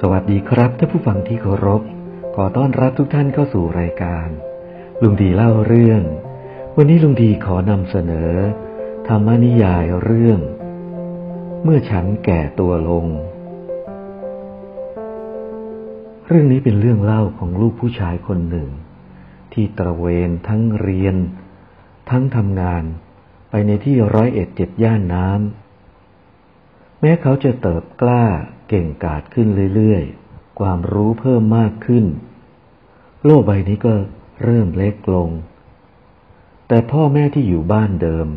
สวัสดีครับท่านผู้ฟังที่เคารพ ขอต้อนรับทุกท่านเข้าสู่รายการ ลุงดีเล่าเรื่อง วันนี้ลุงดีขอนำเสนอ ธรรมนิยายเรื่อง เมื่อฉันแก่ตัวลง เรื่องนี้เป็นเรื่องเล่าของลูกผู้ชายคนหนึ่ง ที่ตระเวนทั้งเรียน ทั้งทำงาน ไปในที่ร้อยเอ็ดเจ็ดย่านน้ำ ม้เขาจะเติบกล้าเก่งกาจขึ้นเรื่อยๆ ความรู้เพิ่มมากขึ้น โลกใบนี้ก็เริ่มเล็กลง แต่พ่อแม่ที่อยู่บ้านเดิม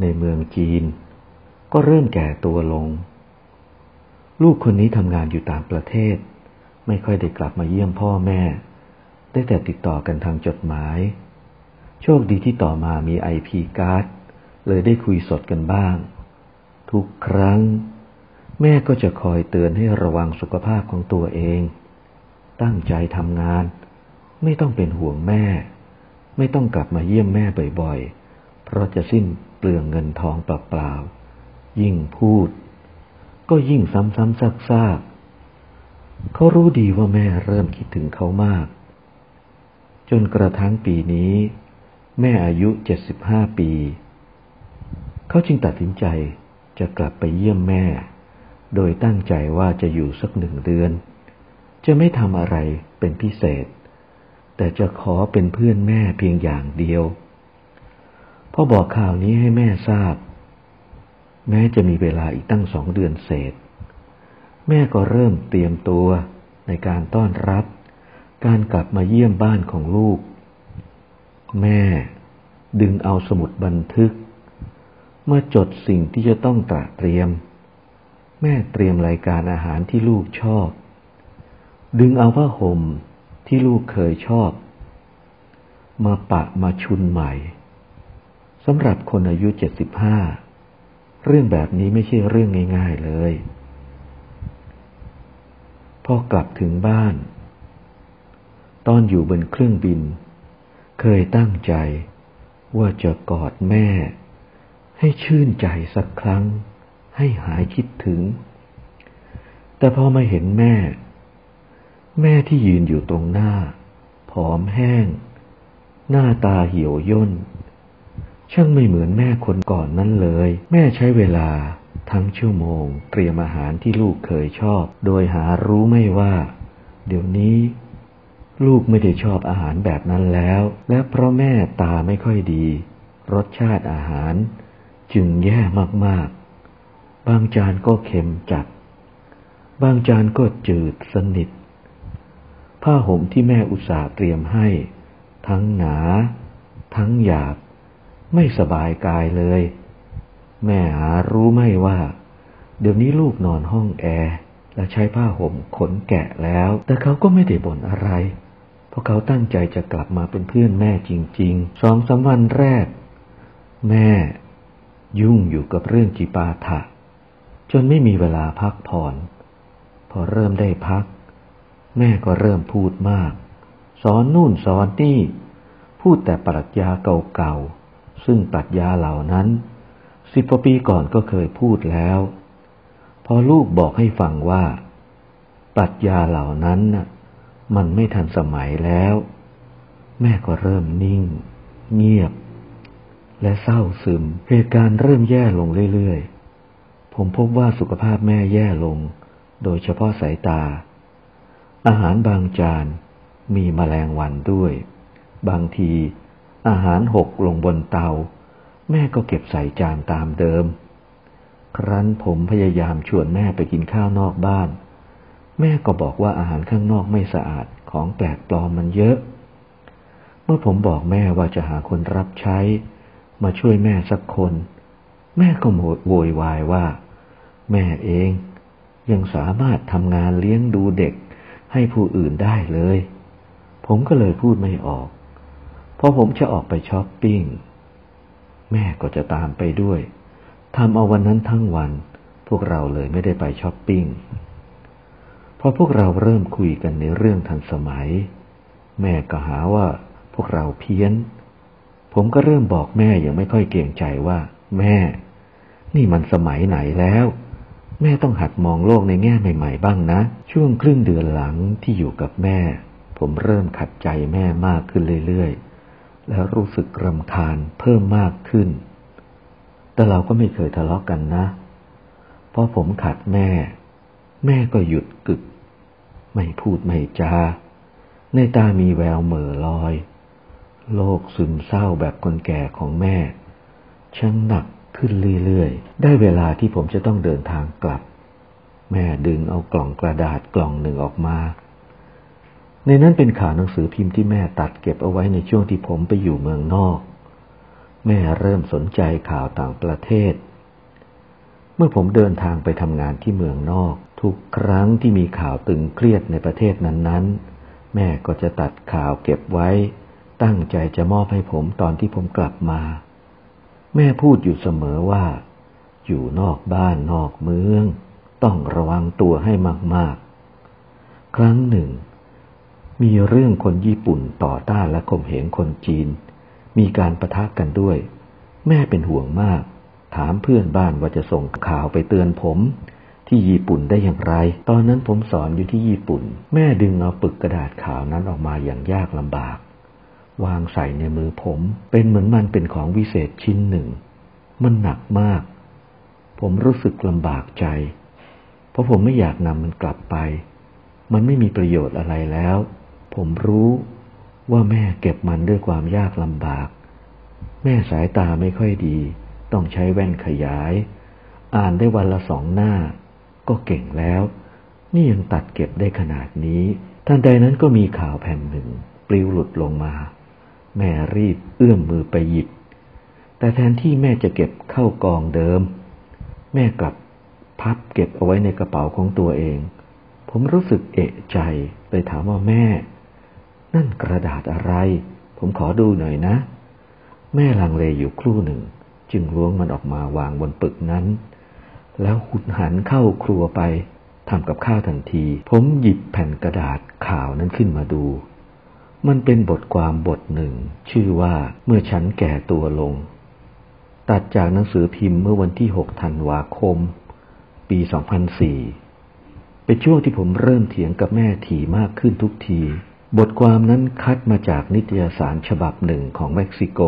ในเมืองจีน ก็เริ่มแก่ตัวลง ลูกคนนี้ทำงานอยู่ต่างประเทศ ไม่ค่อยได้กลับมาเยี่ยมพ่อแม่ ได้แต่ติดต่อกันทางจดหมาย โชคดีที่ต่อมามีไอพีการ์ดเลยได้คุยสดกันบ้าง ทุกครั้ง แม่ก็จะคอยเตือนให้ระวังสุขภาพของตัวเอง ตั้งใจทำงาน ไม่ต้องเป็นห่วงแม่ ไม่ต้องกลับมาเยี่ยมแม่บ่อยๆ เพราะจะสิ้นเปลืองเงินทองเปล่าๆ ยิ่งพูด ก็ยิ่งซ้ำๆซากๆเขารู้ดีว่าแม่เริ่มคิดถึงเขามาก จนกระทั่งปีนี้ แม่อายุเจ็ดสิบห้าปี เขาจึงตัดสินใจจะกลับไปเยี่ยมแม่ โดยตั้งใจว่าจะอยู่สักหนึ่งเดือน จะไม่ทำอะไรเป็นพิเศษ แต่จะขอเป็นเพื่อนแม่เพียงอย่างเดียวพอบอกข่าวนี้ให้แม่ทราบ แม้จะมีเวลาอีกตั้งสองเดือนเศษ แม่ก็เริ่มเตรียมตัวในการต้อนรับ การกลับมาเยี่ยมบ้านของลูก แม่ดึงเอาสมุดบันทึก มาจดสิ่งที่จะต้องตระเตรียม แม่เตรียมรายการอาหารที่ลูกชอบ ดึงเอาผ้าห่มที่ลูกเคยชอบ มาปะมาชุนใหม่สำหรับคนอายุเจ็ดสิบห้าเรื่องแบบนี้ไม่ใช่เรื่องง่ายๆเลย พอกลับถึงบ้าน ตอนอยู่บนเครื่องบิน เคยตั้งใจว่าจะกอดแม่ ให้ชื่นใจสักครั้ง ให้หายคิดถึง แต่พอมาเห็นแม่ แม่ที่ยืนอยู่ตรงหน้า ผอมแห้ง หน้าตาเหี่ยวย่น ช่างไม่เหมือนแม่คนก่อนนั้นเลย แม่ใช้เวลาทั้งชั่วโมง เตรียมอาหารที่ลูกเคยชอบ โดยหารู้ไม่ว่า เดี๋ยวนี้ ลูกไม่ได้ชอบอาหารแบบนั้นแล้ว และเพราะแม่ตาไม่ค่อยดี รสชาติอาหาร จึงแย่มาก บางจานก็เค็มจัด บางจานก็จืดสนิท ผ้าห่มที่แม่อุตส่าห์เตรียมให้ ทั้งหนา ทั้งหยาบ ไม่สบายกายเลย แม่หารู้ไม่ว่า เดี๋ยวนี้ลูกนอนห้องแอร์และใช้ผ้าห่มขนแกะแล้ว แต่เขาก็ไม่ได้บ่นอะไร เพราะเขาตั้งใจจะกลับมาเป็นเพื่อนแม่จริงๆ สองสาวันแรก แม่ยุ่งอยู่กับเรื่องจิปาถะ จนไม่มีเวลาพักผ่อน พอเริ่มได้พัก แม่ก็เริ่มพูดมาก สอนนู่นสอนนี่ พูดแต่ปรัชญาเก่าๆ ซึ่งปรัชญาเหล่านั้นสิบปีก่อนก็เคยพูดแล้ว พอลูกบอกให้ฟังว่า ปรัชญาเหล่านั้นน่ะมันไม่ทันสมัยแล้ว แม่ก็เริ่มนิ่ง เงียบ และเศร้าซึมเหตุการณ์เริ่มแย่ลงเรื่อยๆ ผมพบว่าสุขภาพแม่แย่ลง โดยเฉพาะสายตา อาหารบางจานมีมแมลงวันด้วย บางทีอาหารหกลงบนเตา แม่ก็เก็บใส่จานตามเดิม ครั้นผมพยายามชวนแม่ไปกินข้าวนอกบ้าน แม่ก็บอกว่าอาหารข้างนอกไม่สะอาดของแปลกปลอมมันเยอะ เมื่อผมบอกแม่ว่าจะหาคนรับใช้ มาช่วยแม่สักคน แม่ก็โวยวายว่า แม่เองยังสามารถทำงานเลี้ยงดูเด็กให้ผู้อื่นได้เลย ผมก็เลยพูดไม่ออก พอผมจะออกไปช้อปปิ้ง แม่ก็จะตามไปด้วยทำเอาวันนั้นทั้งวัน พวกเราเลยไม่ได้ไปช้อปปิ้ง พอพวกเราเริ่มคุยกันในเรื่องทันสมัย แม่ก็หาว่าพวกเราเพี้ยน ผมก็เริ่มบอกแม่ยังไม่ค่อยเก่งใจว่า แม่ นี่มันสมัยไหนแล้ว แม่ต้องหัดมองโลกในแง่ใหม่ๆบ้างนะ ช่วงครึ่งเดือนหลังที่อยู่กับแม่ ผมเริ่มขัดใจแม่มากขึ้นเรื่อยๆ แล้วรู้สึกรำคาญเพิ่มมากขึ้น แต่เราก็ไม่เคยทะเลาะกกันนะเพราะผมขัดแม่ แม่ก็หยุดกึก ไม่พูดไม่จา ในตามีแววเหม่อลอย โลกซึมเศร้าแบบคนแก่ของแม่ ช่างหนักขึ้นเรื่อยๆ ได้เวลาที่ผมจะต้องเดินทางกลับ แม่ดึงเอากล่องกระดาษกล่องหนึ่งออกมา ในนั้นเป็นข่าวหนังสือพิมพ์ที่แม่ตัดเก็บเอาไว้ในช่วงที่ผมไปอยู่เมืองนอก แม่เริ่มสนใจข่าวต่างประเทศ เมื่อผมเดินทางไปทำงานที่เมืองนอก ทุกครั้งที่มีข่าวตึงเครียดในประเทศนั้นๆ แม่ก็จะตัดข่าวเก็บไว้ ตั้งใจจะมอบให้ผมตอนที่ผมกลับมา แม่พูดอยู่เสมอว่า อยู่นอกบ้านนอกเมือง ต้องระวังตัวให้มาก ๆ ครั้งหนึ่ง มีเรื่องคนญี่ปุ่นต่อต้านและข่มเหงคนจีน มีการประทะกกันด้วย แม่เป็นห่วงมาก ถามเพื่อนบ้านว่าจะส่งข่าวไปเตือนผม ที่ญี่ปุ่นได้อย่างไร ตอนนั้นผมสอนอยู่ที่ญี่ปุ่น แม่ดึงเอาปึกกระดาษข่าวนั้นออกมาอย่างยากลำบาก วางใส่ในมือผม เป็นเหมือนมันเป็นของวิเศษชิ้นหนึ่ง มันหนักมาก ผมรู้สึกลำบากใจ เพราะผมไม่อยากนำมันกลับไป มันไม่มีประโยชน์อะไรแล้ว ผมรู้ว่าแม่เก็บมันด้วยความยากลำบาก แม่สายตาไม่ค่อยดี ต้องใช้แว่นขยาย อ่านได้วันละสองหน้า ก็เก่งแล้ว นี่ยังตัดเก็บได้ขนาดนี้ทันใดนั้นก็มีข่าวแผ่นหนึ่ง ปลิวหลุดลงมา แม่รีบเอื้อมมือไปหยิบ แต่แทนที่แม่จะเก็บเข้ากองเดิม แม่กลับพับเก็บเอาไว้ในกระเป๋าของตัวเอง ผมรู้สึกเอะใจเลยถามว่าแม่ นั่นกระดาษอะไร ผมขอดูหน่อยนะ แม่ลังเลอยู่ครู่หนึ่ง จึงล้วงมันออกมาวางบนปึกนั้น แล้วหุนหันเข้าครัวไปทำกับข้าวทันที ผมหยิบแผ่นกระดาษข่าวนั้นขึ้นมาดู มันเป็นบทความบทหนึ่ง ชื่อว่าเมื่อฉันแก่ตัวลง ตัดจากหนังสือพิมพ์เมื่อวันที่ 6 ธันวาคม ปี 2004 เป็นช่วงที่ผมเริ่มเถียงกับแม่ถี่มากขึ้นทุกที บทความนั้นคัดมาจากนิตยสารฉบับหนึ่งของเม็กซิโก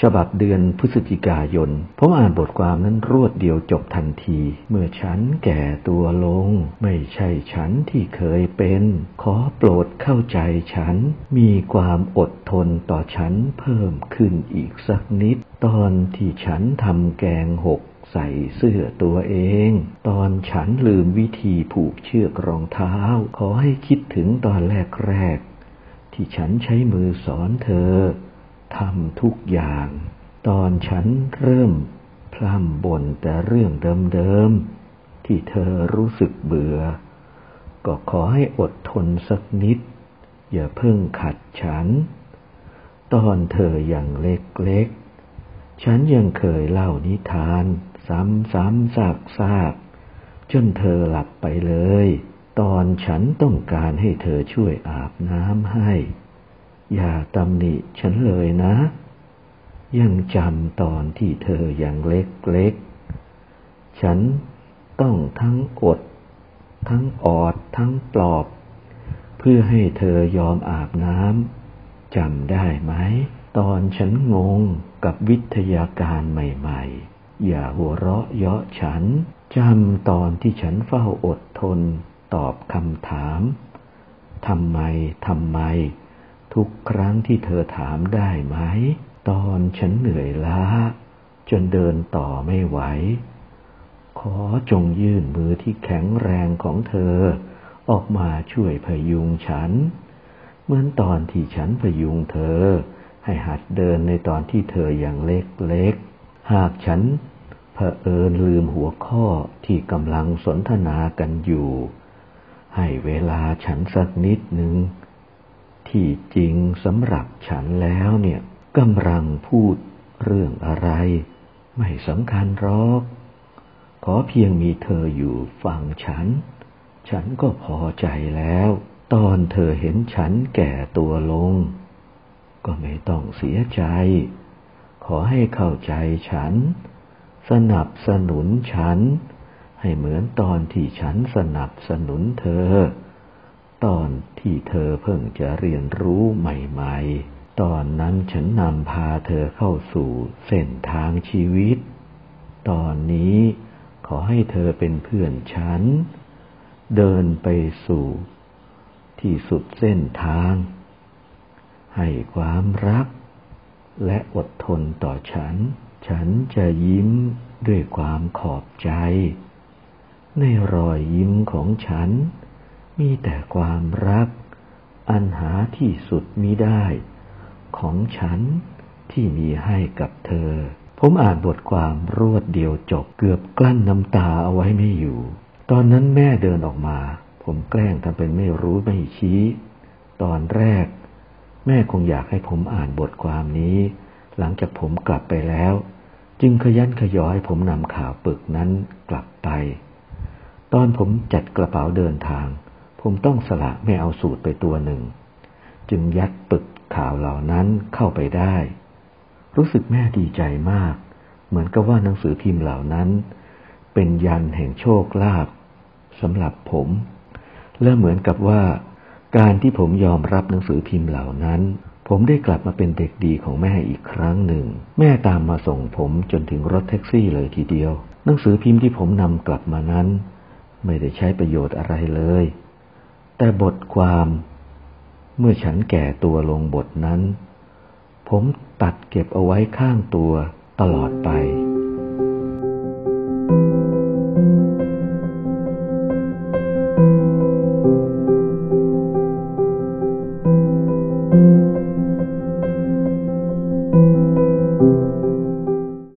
ฉบับเดือนพฤศจิกายน ผมอ่านบทความนั้นรวดเดียวจบทันที เมื่อฉันแก่ตัวลง ไม่ใช่ฉันที่เคยเป็น ขอโปรดเข้าใจฉัน มีความอดทนต่อฉันเพิ่มขึ้นอีกสักนิด ตอนที่ฉันทำแกงหกใส่เสื้อตัวเอง ตอนฉันลืมวิธีผูกเชือกรองเท้า ขอให้คิดถึงตอนแรกๆที่ฉันใช้มือสอนเธอ ทำทุกอย่าง ตอนฉันเริ่มพล่ำบ่นแต่เรื่องเดิมๆ ที่เธอรู้สึกเบื่อ ก็ขอให้อดทนสักนิด อย่าเพิ่งขัดฉัน ตอนเธออย่างเล็กๆ ฉันยังเคยเล่านิทาน ซ้ำๆซากๆ จนเธอหลับไปเลย ตอนฉันต้องการให้เธอช่วยอาบน้ำให้ อย่าตำหนิฉันเลยนะ ยังจำตอนที่เธออย่างเล็กๆ ฉันต้องทั้งอด ทั้งออด ทั้งปลอบ เพื่อให้เธอยอมอาบน้ำจำได้ไหม ตอนฉันงงกับวิทยาการใหม่ๆ อย่าหัวเราะเยาะฉันจำตอนที่ฉันเฝ้าอดทนตอบคำถามทำไมทำไม ทุกครั้งที่เธอถามได้ไหม ตอนฉันเหนื่อยล้า จนเดินต่อไม่ไหว ขอจงยื่นมือที่แข็งแรงของเธอ ออกมาช่วยพยุงฉัน เหมือนตอนที่ฉันพยุงเธอ ให้หัดเดินในตอนที่เธออย่างเล็กๆ หากฉันเผอิญลืมหัวข้อที่กำลังสนทนากันอยู่ ให้เวลาฉันสักนิดหนึ่ง ที่จริงสำหรับฉันแล้วเนี่ยกำลังพูดเรื่องอะไร ไม่สำคัญหรอก ขอเพียงมีเธออยู่ฟังฉัน ฉันก็พอใจแล้ว ตอนเธอเห็นฉันแก่ตัวลง ก็ไม่ต้องเสียใจ ขอให้เข้าใจฉัน สนับสนุนฉัน ให้เหมือนตอนที่ฉันสนับสนุนเธอ ตอนที่เธอเพิ่งจะเรียนรู้ใหม่ๆ ตอนนั้นฉันนำพาเธอเข้าสู่เส้นทางชีวิต ตอนนี้ขอให้เธอเป็นเพื่อนฉัน เดินไปสู่ที่สุดเส้นทาง ให้ความรัก และอดทนต่อฉัน ฉันจะยิ้มด้วยความขอบใจ ในรอยยิ้มของฉัน มีแต่ความรัก อันหาที่สุดมิได้ ของฉันที่มีให้กับเธอ ผมอ่านบทความรวดเดียวจบเกือบกลั้นน้ำตาเอาไว้ไม่อยู่ ตอนนั้นแม่เดินออกมา ผมแกล้งทำเป็นไม่รู้ไม่ชี้ ตอนแรก แม่คงอยากให้ผมอ่านบทความนี้ หลังจากผมกลับไปแล้ว จึงขยันขยอให้ผมนำข่าวปึกนั้นกลับไป ตอนผมจัดกระเป๋าเดินทาง ผมต้องสละไม่เอาสูตรไปตัวหนึ่ง จึงยัดปึกข่าวเหล่านั้นเข้าไปได้ รู้สึกแม่ดีใจมาก เหมือนกับว่าหนังสือพิมพ์เหล่านั้น เป็นยันแห่งโชคลาภสำหรับผม และเหมือนกับว่า การที่ผมยอมรับหนังสือพิมพ์เหล่านั้น ผมได้กลับมาเป็นเด็กดีของแม่อีกครั้งหนึ่ง แม่ตามมาส่งผมจนถึงรถแท็กซี่เลยทีเดียว หนังสือพิมพ์ที่ผมนำกลับมานั้น ไม่ได้ใช้ประโยชน์อะไรเลย แต่บทความเมื่อฉันแก่ตัวลงบทนั้น ผมตัดเก็บเอาไว้ข้างตัวตลอดไป